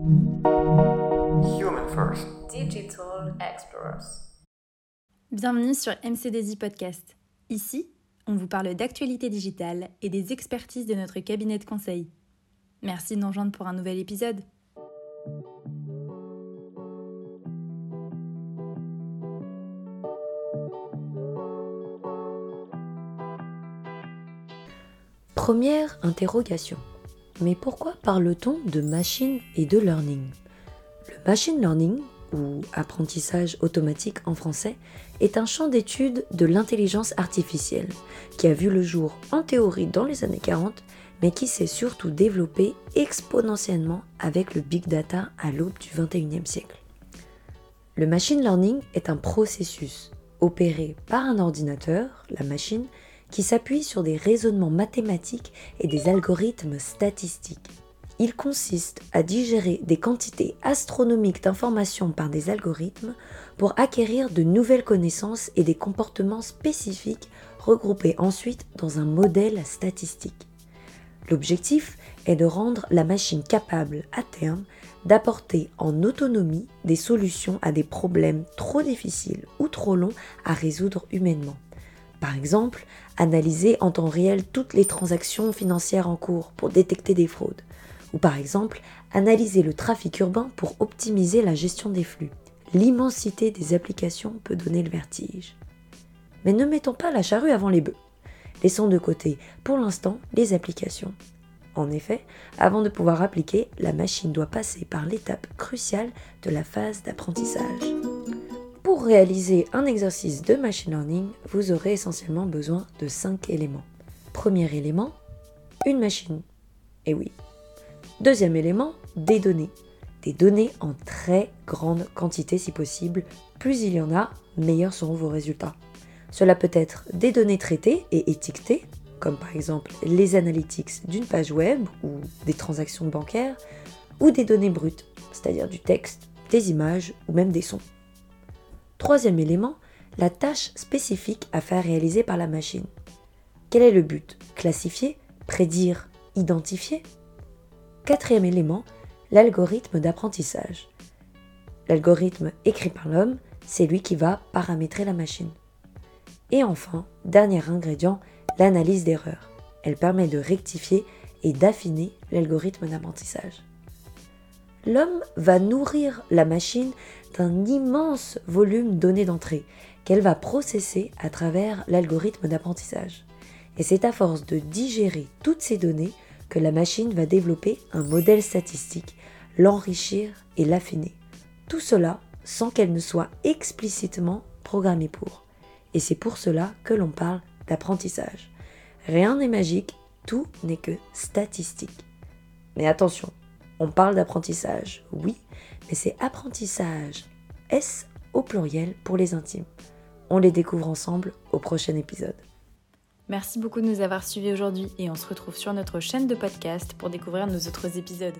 Human First. Digital Explorers. Bienvenue sur MCDZ Podcast. Ici, on vous parle d'actualité digitale et des expertises de notre cabinet de conseil. Merci de nous rejoindre pour un nouvel épisode. Première interrogation. Mais pourquoi parle-t-on de machine et de learning? Le machine learning, ou apprentissage automatique en français, est un champ d'étude de l'intelligence artificielle qui a vu le jour en théorie dans les années 40, mais qui s'est surtout développé exponentiellement avec le big data à l'aube du 21e siècle. Le machine learning est un processus opéré par un ordinateur, la machine, qui s'appuie sur des raisonnements mathématiques et des algorithmes statistiques. Il consiste à digérer des quantités astronomiques d'informations par des algorithmes pour acquérir de nouvelles connaissances et des comportements spécifiques regroupés ensuite dans un modèle statistique. L'objectif est de rendre la machine capable, à terme, d'apporter en autonomie des solutions à des problèmes trop difficiles ou trop longs à résoudre humainement. Par exemple, analyser en temps réel toutes les transactions financières en cours pour détecter des fraudes. Ou par exemple, analyser le trafic urbain pour optimiser la gestion des flux. L'immensité des applications peut donner le vertige. Mais ne mettons pas la charrue avant les bœufs. Laissons de côté pour l'instant les applications. En effet, avant de pouvoir appliquer, la machine doit passer par l'étape cruciale de la phase d'apprentissage. Pour réaliser un exercice de machine learning, vous aurez essentiellement besoin de 5 éléments. Premier élément, une machine. Et oui. Deuxième élément, des données. Des données en très grande quantité si possible. Plus il y en a, meilleurs seront vos résultats. Cela peut être des données traitées et étiquetées, comme par exemple les analytics d'une page web ou des transactions bancaires, ou des données brutes, c'est-à-dire du texte, des images ou même des sons. Troisième élément, la tâche spécifique à faire réaliser par la machine. Quel est le but? Classifier Prédire Identifier? Quatrième élément, l'algorithme d'apprentissage. L'algorithme écrit par l'homme, c'est lui qui va paramétrer la machine. Et enfin, dernier ingrédient, l'analyse d'erreur. Elle permet de rectifier et d'affiner l'algorithme d'apprentissage. L'homme va nourrir la machine d'un immense volume de données d'entrée qu'elle va processer à travers l'algorithme d'apprentissage. Et c'est à force de digérer toutes ces données que la machine va développer un modèle statistique, l'enrichir et l'affiner. Tout cela sans qu'elle ne soit explicitement programmée pour. Et c'est pour cela que l'on parle d'apprentissage. Rien n'est magique, tout n'est que statistique. Mais attention, on parle d'apprentissage, oui, mais c'est apprentissage S au pluriel pour les intimes. On les découvre ensemble au prochain épisode. Merci beaucoup de nous avoir suivis aujourd'hui et on se retrouve sur notre chaîne de podcast pour découvrir nos autres épisodes.